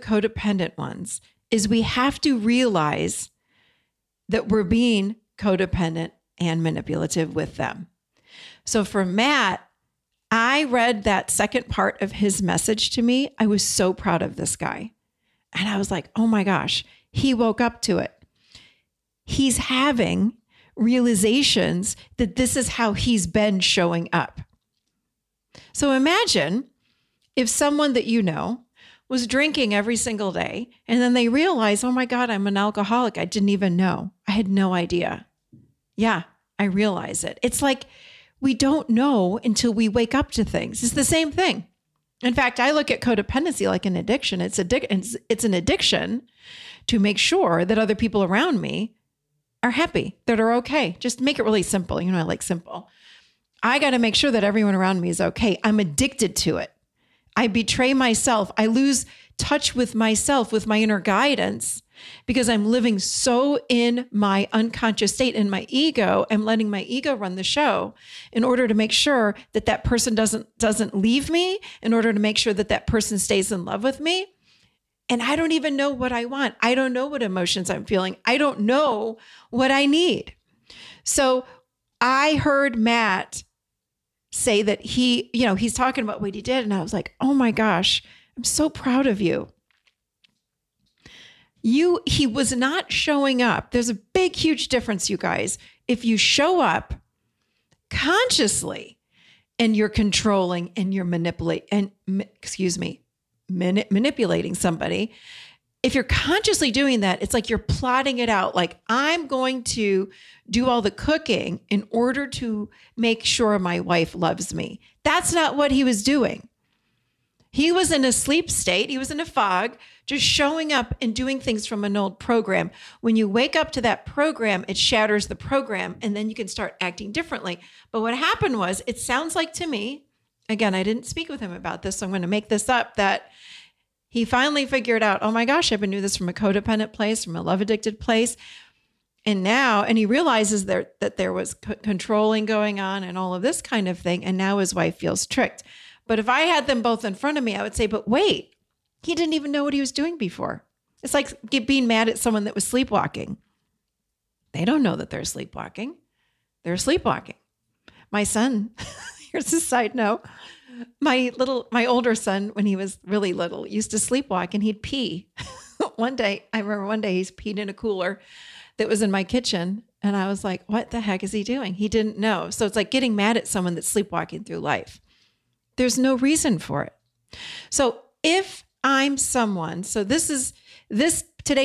codependent ones is we have to realize that we're being codependent and manipulative with them. So for Matt, I read that second part of his message to me. I was so proud of this guy. And I was like, oh my gosh, he woke up to it. He's having realizations that this is how he's been showing up. So imagine if someone that you know was drinking every single day and then they realize, oh my God, I'm an alcoholic. I didn't even know. I had no idea. Yeah, I realize it. It's like we don't know until we wake up to things. It's the same thing. In fact, I look at codependency like an addiction. It's addic- it's, it's an addiction to make sure that other people around me are happy, that are okay. Just make it really simple. You know, I like simple. I got to make sure that everyone around me is okay. I'm addicted to it. I betray myself. I lose touch with myself, with my inner guidance, because I'm living so in my unconscious state in my ego. I'm letting my ego run the show in order to make sure that that person doesn't doesn't leave me, in order to make sure that that person stays in love with me. And I don't even know what I want. I don't know what emotions I'm feeling. I don't know what I need. So I heard Matt say that he, you know, he's talking about what he did. And I was like, oh my gosh, I'm so proud of you. You, he was not showing up. There's a big, huge difference, you guys. If you show up consciously and you're controlling and you're manipulating, and excuse me, mani- manipulating somebody, if you're consciously doing that, it's like you're plotting it out. Like, I'm going to do all the cooking in order to make sure my wife loves me. That's not what he was doing. He was in a sleep state, he was in a fog, just showing up and doing things from an old program. When you wake up to that program, it shatters the program, and then you can start acting differently. But what happened was, it sounds like to me, again, I didn't speak with him about this, so I'm going to make this up that he finally figured out, oh my gosh, I've been doing this from a codependent place, from a love addicted place. And now, and he realizes there, that there was c- controlling going on and all of this kind of thing. And now his wife feels tricked. But if I had them both in front of me, I would say, but wait, he didn't even know what he was doing before. It's like being mad at someone that was sleepwalking. They don't know that they're sleepwalking, they're sleepwalking. My son, here's a side note my little my older son when he was really little used to sleepwalk and he'd pee. One day i remember one day he's peed in a cooler that was in my kitchen and i was like what the heck is he doing? He didn't know. So it's like getting mad at someone that's sleepwalking through life. There's no reason for it. So if i'm someone so this is this today's